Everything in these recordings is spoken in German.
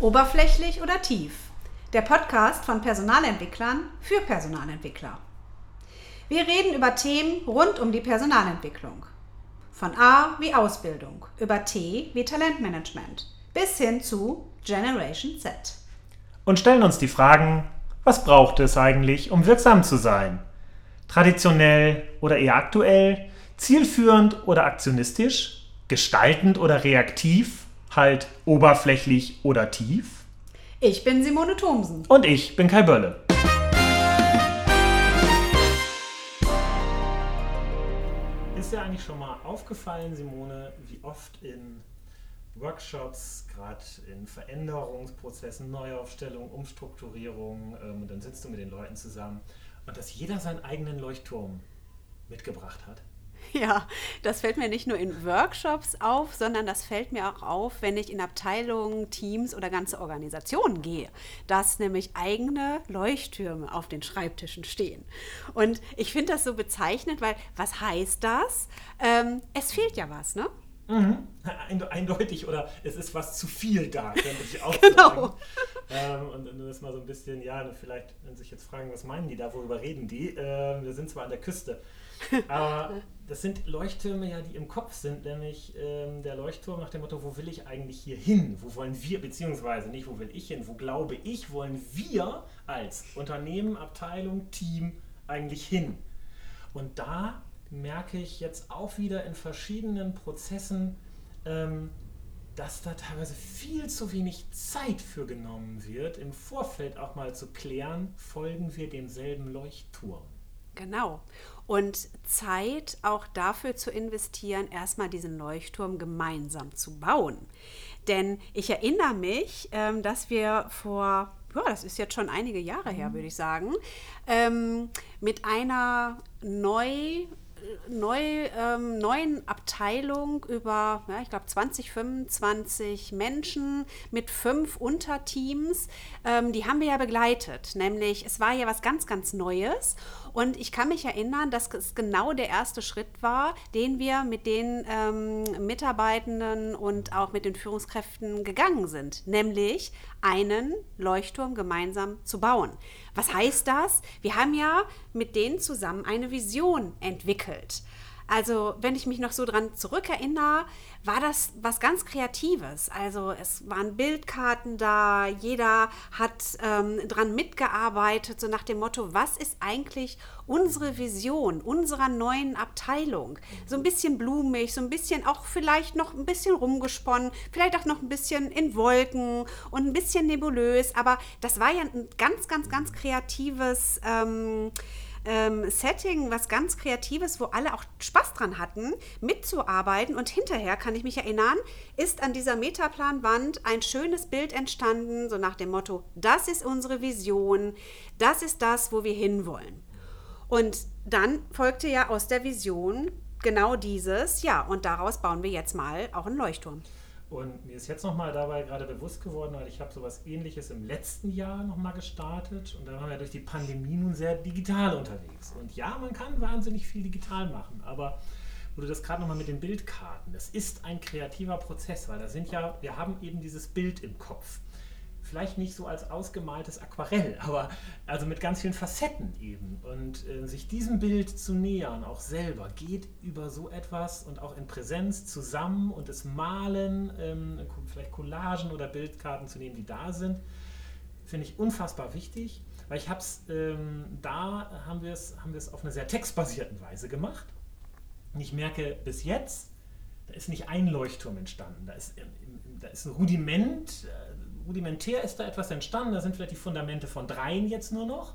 Oberflächlich oder tief? Der Podcast von Personalentwicklern für Personalentwickler. Wir reden über Themen rund um die Personalentwicklung. Von A wie Ausbildung, über T wie Talentmanagement bis hin zu Generation Z. Und stellen uns die Fragen, was braucht es eigentlich, um wirksam zu sein? Traditionell oder eher aktuell? Zielführend oder aktionistisch? Gestaltend oder reaktiv? Halt oberflächlich oder tief. Ich bin Simone Thomsen. Und ich bin Kai Bölle. Ist dir eigentlich schon mal aufgefallen, Simone, wie oft in Workshops, gerade in Veränderungsprozessen, Neuaufstellung, Umstrukturierung, ähm, und dann sitzt du mit den Leuten zusammen und dass jeder seinen eigenen Leuchtturm mitgebracht hat? Ja, das fällt mir nicht nur in Workshops auf, sondern das fällt mir auch auf, wenn ich in Abteilungen, Teams oder ganze Organisationen gehe, dass nämlich eigene Leuchttürme auf den Schreibtischen stehen. Und ich finde das so bezeichnend, weil was heißt das? Ähm, es fehlt ja was, ne? Mhm. Eindeutig oder es ist was zu viel da, könnte ich auch genau. Ähm, und, und das mal so ein bisschen, ja, vielleicht, wenn sich jetzt fragen, was meinen die da, worüber reden die? Ähm, wir sind zwar an der Küste, aber das sind Leuchttürme ja, die im Kopf sind, nämlich ähm, der Leuchtturm nach dem Motto, wo will ich eigentlich hier hin? Wo wollen wir, beziehungsweise nicht, wo will ich hin? Wo glaube ich, wollen wir als Unternehmen, Abteilung, Team eigentlich hin? Und da merke ich jetzt auch wieder in verschiedenen Prozessen, ähm, dass da teilweise viel zu wenig Zeit für genommen wird, im Vorfeld auch mal zu klären, folgen wir demselben Leuchtturm. Genau. Und Zeit auch dafür zu investieren, erstmal diesen Leuchtturm gemeinsam zu bauen. Denn ich erinnere mich, ähm, dass wir vor, ja, das ist jetzt schon einige Jahre her, mhm. würde ich sagen, ähm, mit einer neu neu, ähm, neuen Abteilung über, ja, ich glaube, 20, 25 Menschen mit fünf Unterteams. Ähm, die haben wir ja begleitet. Nämlich, es war ja was ganz, ganz Neues. Und ich kann mich erinnern, dass es genau der erste Schritt war, den wir mit den ähm, Mitarbeitenden und auch mit den Führungskräften gegangen sind. Nämlich einen Leuchtturm gemeinsam zu bauen. Was heißt das? Wir haben ja mit denen zusammen eine Vision entwickelt. Also, wenn ich mich noch so dran zurückerinnere, war das was ganz Kreatives. Also, es waren Bildkarten da, jeder hat ähm, dran mitgearbeitet, so nach dem Motto, was ist eigentlich unsere Vision unserer neuen Abteilung? So ein bisschen blumig, so ein bisschen auch vielleicht noch ein bisschen rumgesponnen, vielleicht auch noch ein bisschen in Wolken und ein bisschen nebulös, aber das war ja ein ganz, ganz, ganz kreatives. Ähm, ähm, Setting, was ganz Kreatives, wo alle auch Spaß dran hatten, mitzuarbeiten. Und hinterher, kann ich mich erinnern, ist an dieser Metaplanwand ein schönes Bild entstanden, so nach dem Motto, das ist unsere Vision, das ist das, wo wir hinwollen. Und dann folgte ja aus der Vision genau dieses, ja, und daraus bauen wir jetzt mal auch einen Leuchtturm. Und mir ist jetzt nochmal dabei gerade bewusst geworden, weil ich habe sowas ähnliches im letzten Jahr nochmal gestartet. Und da waren wir durch die Pandemie nun sehr digital unterwegs. Und ja, man kann wahnsinnig viel digital machen, aber wo du das gerade nochmal mit den Bildkarten, das ist ein kreativer Prozess, weil da sind ja, wir haben eben dieses Bild im Kopf vielleicht nicht so als ausgemaltes Aquarell, aber also mit ganz vielen Facetten eben. Und äh, sich diesem Bild zu nähern, auch selber, geht über so etwas und auch in Präsenz zusammen und das Malen, ähm, vielleicht Collagen oder Bildkarten zu nehmen, die da sind, finde ich unfassbar wichtig, weil ich habe es, ähm, da haben wir es haben auf eine sehr textbasierten Weise gemacht. Und ich merke bis jetzt, da ist nicht ein Leuchtturm entstanden, da ist, da ist ein Rudiment, äh, rudimentär ist da etwas entstanden. Da sind vielleicht die Fundamente von dreien jetzt nur noch.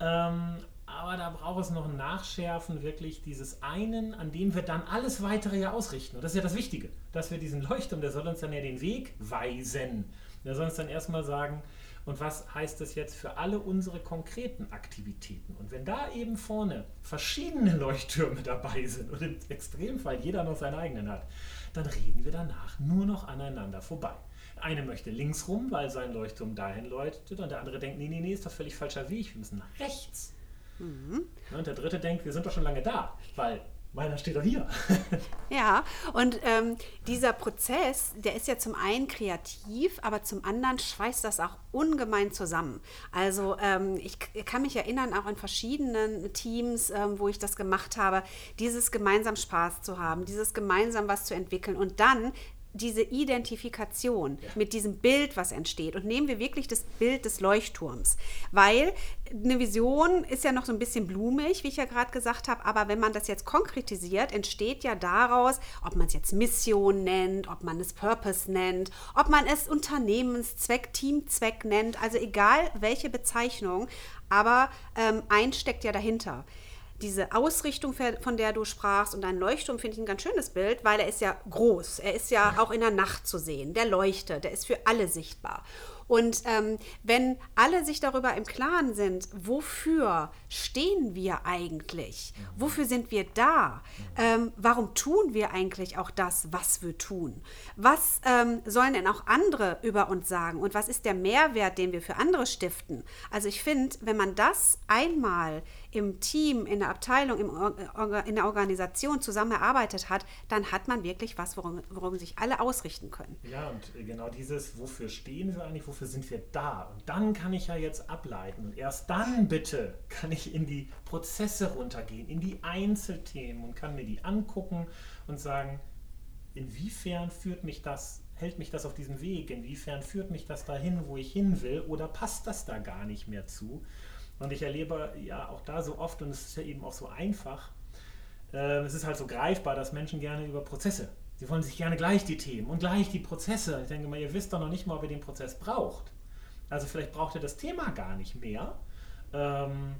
Ähm, aber da braucht es noch ein Nachschärfen wirklich dieses einen, an dem wir dann alles weitere ja ausrichten. Und das ist ja das Wichtige, dass wir diesen Leuchtturm, der soll uns dann ja den Weg weisen. Der soll uns dann erstmal sagen, und was heißt das jetzt für alle unsere konkreten Aktivitäten? Und wenn da eben vorne verschiedene Leuchttürme dabei sind und im Extremfall jeder noch seinen eigenen hat, dann reden wir danach nur noch aneinander vorbei. Eine möchte links rum, weil sein Leuchtturm dahin leuchtet und der andere denkt, nee, nee, nee, ist doch völlig falscher Weg, wir müssen nach rechts. Mhm. Und der dritte denkt, wir sind doch schon lange da, weil meiner steht doch hier. ja, und ähm, dieser Prozess, der ist ja zum einen kreativ, aber zum anderen schweißt das auch ungemein zusammen. Also ähm, ich kann mich erinnern, auch in verschiedenen Teams, ähm, wo ich das gemacht habe, dieses gemeinsam Spaß zu haben, dieses gemeinsam was zu entwickeln und dann diese Identifikation ja. mit diesem Bild, was entsteht. Und nehmen wir wirklich das Bild des Leuchtturms. Weil eine Vision ist ja noch so ein bisschen blumig, wie ich ja gerade gesagt habe. Aber wenn man das jetzt konkretisiert, entsteht ja daraus, ob man es jetzt Mission nennt, ob man es Purpose nennt, ob man es Unternehmenszweck, Teamzweck nennt. Also egal welche Bezeichnung. Aber ähm, eins steckt ja dahinter diese Ausrichtung, von der du sprachst und dein Leuchtturm finde ich ein ganz schönes Bild, weil er ist ja groß. Er ist ja auch in der Nacht zu sehen. Der leuchtet, der ist für alle sichtbar. Und ähm, wenn alle sich darüber im Klaren sind, wofür stehen wir eigentlich? Wofür sind wir da? Ähm, warum tun wir eigentlich auch das, was wir tun? Was ähm, sollen denn auch andere über uns sagen? Und was ist der Mehrwert, den wir für andere stiften? Also ich finde, wenn man das einmal im Team, in der Abteilung, im, in der Organisation zusammen erarbeitet hat, dann hat man wirklich was, worum, worum sich alle ausrichten können. Ja, und genau dieses, wofür stehen wir eigentlich, wofür sind wir da? Und dann kann ich ja jetzt ableiten. Und erst dann bitte kann ich in die Prozesse runtergehen, in die Einzelthemen und kann mir die angucken und sagen, inwiefern führt mich das hält mich das auf diesem Weg? Inwiefern führt mich das dahin, wo ich hin will? Oder passt das da gar nicht mehr zu? Und ich erlebe ja auch da so oft, und es ist ja eben auch so einfach, äh, es ist halt so greifbar, dass Menschen gerne über Prozesse, sie wollen sich gerne gleich die Themen und gleich die Prozesse. Ich denke mal, ihr wisst doch noch nicht mal, ob ihr den Prozess braucht. Also vielleicht braucht ihr das Thema gar nicht mehr. Ähm,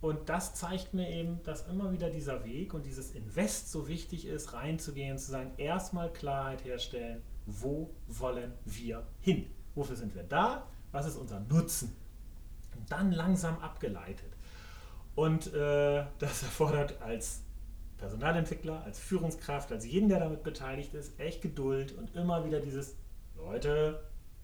und das zeigt mir eben, dass immer wieder dieser Weg und dieses Invest so wichtig ist, reinzugehen, zu sagen, erstmal Klarheit herstellen, wo wollen wir hin? Wofür sind wir da? Was ist unser Nutzen? Dann langsam abgeleitet. Und äh, das erfordert als Personalentwickler, als Führungskraft, als jeden, der damit beteiligt ist, echt Geduld und immer wieder dieses, Leute,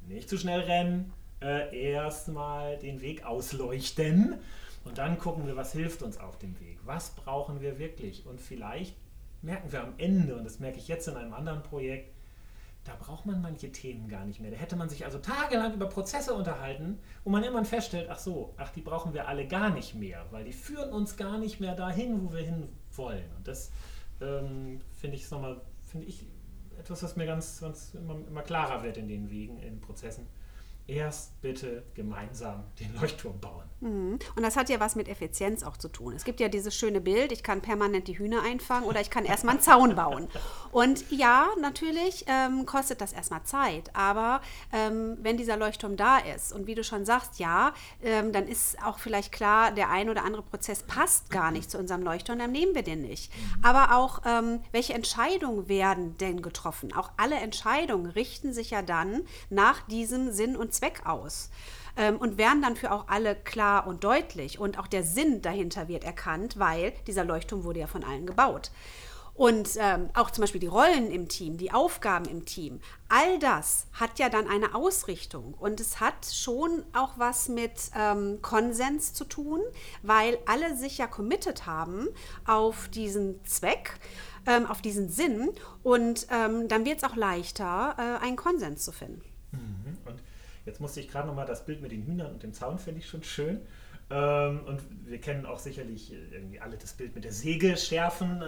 nicht zu schnell rennen, äh, erstmal den Weg ausleuchten und dann gucken wir, was hilft uns auf dem Weg. Was brauchen wir wirklich? Und vielleicht merken wir am Ende, und das merke ich jetzt in einem anderen Projekt, da braucht man manche Themen gar nicht mehr. Da hätte man sich also tagelang über Prozesse unterhalten, wo man immer feststellt, ach so, ach, die brauchen wir alle gar nicht mehr, weil die führen uns gar nicht mehr dahin, wo wir hin wollen. Und das ähm, finde ich nochmal, finde ich etwas, was mir ganz, ganz immer, immer klarer wird in den Wegen, in Prozessen erst bitte gemeinsam den Leuchtturm bauen. Mhm. Und das hat ja was mit Effizienz auch zu tun. Es gibt ja dieses schöne Bild, ich kann permanent die Hühner einfangen oder ich kann erstmal einen Zaun bauen. Und ja, natürlich ähm, kostet das erstmal Zeit, aber ähm, wenn dieser Leuchtturm da ist und wie du schon sagst, ja, ähm, dann ist auch vielleicht klar, der ein oder andere Prozess passt gar nicht zu unserem Leuchtturm, dann nehmen wir den nicht. Aber auch, ähm, welche Entscheidungen werden denn getroffen? Auch alle Entscheidungen richten sich ja dann nach diesem Sinn und Zweck Zweck aus ähm, und werden dann für auch alle klar und deutlich. Und auch der Sinn dahinter wird erkannt, weil dieser Leuchtturm wurde ja von allen gebaut. Und ähm, auch zum Beispiel die Rollen im Team, die Aufgaben im Team, all das hat ja dann eine Ausrichtung. Und es hat schon auch was mit ähm, Konsens zu tun, weil alle sich ja committed haben auf diesen Zweck, ähm, auf diesen Sinn. Und ähm, dann wird es auch leichter, äh, einen Konsens zu finden. Und Jetzt musste ich gerade nochmal das Bild mit den Hühnern und dem Zaun, finde ich schon schön. Ähm, und wir kennen auch sicherlich irgendwie alle das Bild mit der Säge schärfen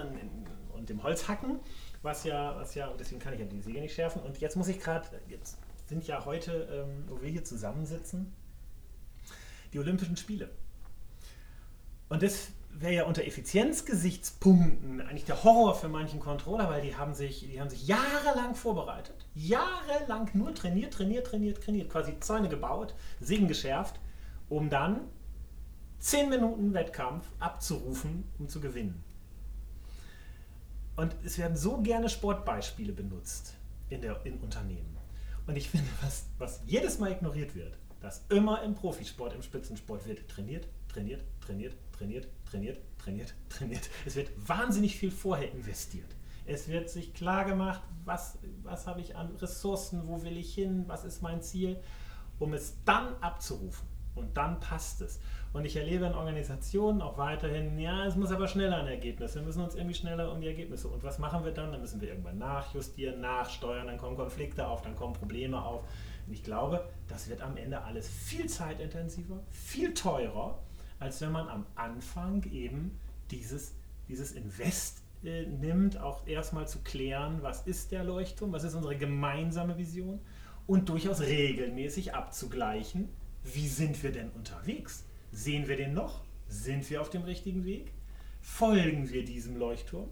und dem Holzhacken, was ja, was ja, und deswegen kann ich ja die Säge nicht schärfen. Und jetzt muss ich gerade, jetzt sind ja heute, ähm, wo wir hier zusammensitzen, die Olympischen Spiele. Und das wäre ja unter Effizienzgesichtspunkten eigentlich der Horror für manchen Controller, weil die haben sich, die haben sich jahrelang vorbereitet, jahrelang nur trainiert, trainiert, trainiert, trainiert, quasi Zäune gebaut, Segen geschärft, um dann 10 Minuten Wettkampf abzurufen, um zu gewinnen. Und es werden so gerne Sportbeispiele benutzt in, der, in Unternehmen. Und ich finde, was, was jedes Mal ignoriert wird, dass immer im Profisport, im Spitzensport wird trainiert, trainiert, trainiert, trainiert, trainiert, trainiert, trainiert. Es wird wahnsinnig viel vorher investiert. Es wird sich klar gemacht, was, was habe ich an Ressourcen, wo will ich hin, was ist mein Ziel, um es dann abzurufen. Und dann passt es. Und ich erlebe in Organisationen auch weiterhin, ja, es muss aber schneller ein Ergebnis. Wir müssen uns irgendwie schneller um die Ergebnisse. Und was machen wir dann? Dann müssen wir irgendwann nachjustieren, nachsteuern, dann kommen Konflikte auf, dann kommen Probleme auf. Und ich glaube, das wird am Ende alles viel zeitintensiver, viel teurer, als wenn man am Anfang eben dieses, dieses Invest äh, nimmt, auch erstmal zu klären, was ist der Leuchtturm, was ist unsere gemeinsame Vision und durchaus regelmäßig abzugleichen, wie sind wir denn unterwegs? Sehen wir den noch? Sind wir auf dem richtigen Weg? Folgen wir diesem Leuchtturm?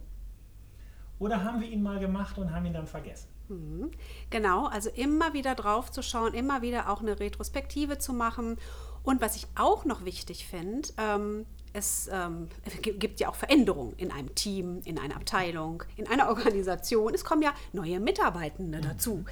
Oder haben wir ihn mal gemacht und haben ihn dann vergessen? Mhm. Genau, also immer wieder drauf zu schauen, immer wieder auch eine Retrospektive zu machen. Und was ich auch noch wichtig finde, ähm, es ähm, gibt ja auch Veränderungen in einem Team, in einer Abteilung, in einer Organisation. Es kommen ja neue Mitarbeitende mhm. dazu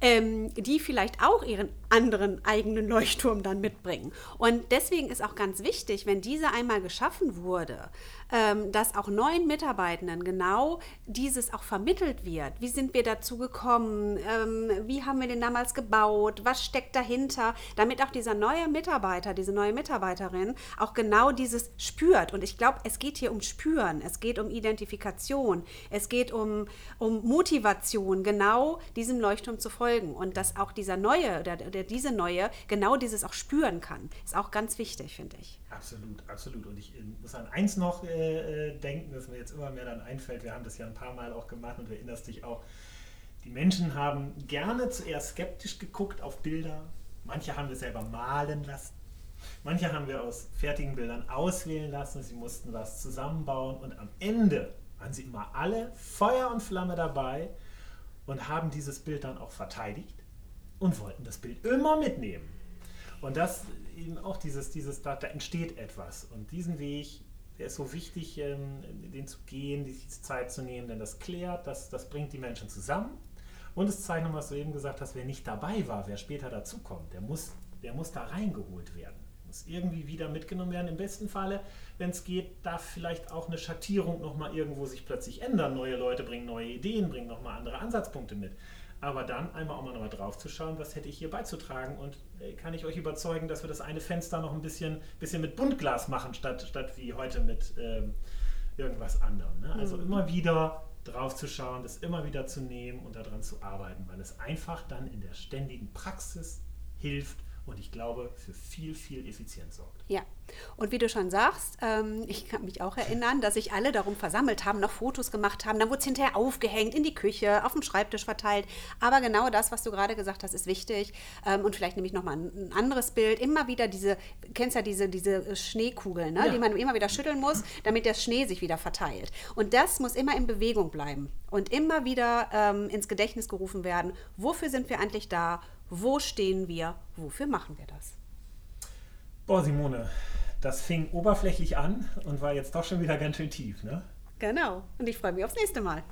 ähm, die vielleicht auch ihren anderen eigenen Leuchtturm dann mitbringen. Und deswegen ist auch ganz wichtig, wenn diese einmal geschaffen wurde, ähm, dass auch neuen Mitarbeitenden genau dieses auch vermittelt wird. Wie sind wir dazu gekommen? Ähm, wie haben wir den damals gebaut? Was steckt dahinter? Damit auch dieser neue Mitarbeiter, diese neue Mitarbeiterin auch genau dieses spürt. Und ich glaube, es geht hier um Spüren, es geht um Identifikation, es geht um, um Motivation, genau diesem Leuchtturm zu folgen. Und dass auch dieser neue oder, oder diese neue genau dieses auch spüren kann, ist auch ganz wichtig, finde ich. Absolut, absolut. Und ich äh, muss an eins noch äh, äh, denken, das mir jetzt immer mehr dann einfällt. Wir haben das ja ein paar Mal auch gemacht und du erinnerst dich auch. Die Menschen haben gerne zuerst skeptisch geguckt auf Bilder. Manche haben wir selber malen lassen. Manche haben wir aus fertigen Bildern auswählen lassen. Sie mussten was zusammenbauen und am Ende waren sie immer alle Feuer und Flamme dabei und haben dieses Bild dann auch verteidigt und wollten das Bild immer mitnehmen. Und das eben auch dieses, dieses da, da entsteht etwas. Und diesen Weg, der ist so wichtig, ähm, den zu gehen, die Zeit zu nehmen, denn das klärt, das, das bringt die Menschen zusammen. Und es zeigt nochmal, was du eben gesagt hast, wer nicht dabei war, wer später dazukommt, der muss, der muss da reingeholt werden. Muss irgendwie wieder mitgenommen werden. Im besten Falle, wenn es geht, darf vielleicht auch eine Schattierung nochmal irgendwo sich plötzlich ändern. Neue Leute bringen neue Ideen, bringen nochmal andere Ansatzpunkte mit aber dann einmal auch mal nochmal drauf zu schauen, was hätte ich hier beizutragen und äh, kann ich euch überzeugen, dass wir das eine Fenster noch ein bisschen, bisschen mit Buntglas machen, statt, statt wie heute mit ähm, irgendwas anderem. Ne? Also mhm. immer wieder drauf zu schauen, das immer wieder zu nehmen und daran zu arbeiten, weil es einfach dann in der ständigen Praxis hilft und ich glaube für viel, viel Effizienz sorgt. Ja, und wie du schon sagst, ähm, ich kann mich auch erinnern, dass sich alle darum versammelt haben, noch Fotos gemacht haben. Dann wurde es hinterher aufgehängt, in die Küche, auf dem Schreibtisch verteilt. Aber genau das, was du gerade gesagt hast, ist wichtig. Ähm, und vielleicht nehme ich nochmal ein, ein anderes Bild. Immer wieder diese, du kennst ja diese, diese Schneekugeln, ne? Ja. die man immer wieder schütteln muss, damit der Schnee sich wieder verteilt. Und das muss immer in Bewegung bleiben und immer wieder ähm, ins Gedächtnis gerufen werden. Wofür sind wir eigentlich da? Wo stehen wir? Wofür machen wir das? Boah, Simone, das fing oberflächlich an und war jetzt doch schon wieder ganz schön tief, ne? Genau. Und ich freue mich aufs nächste Mal.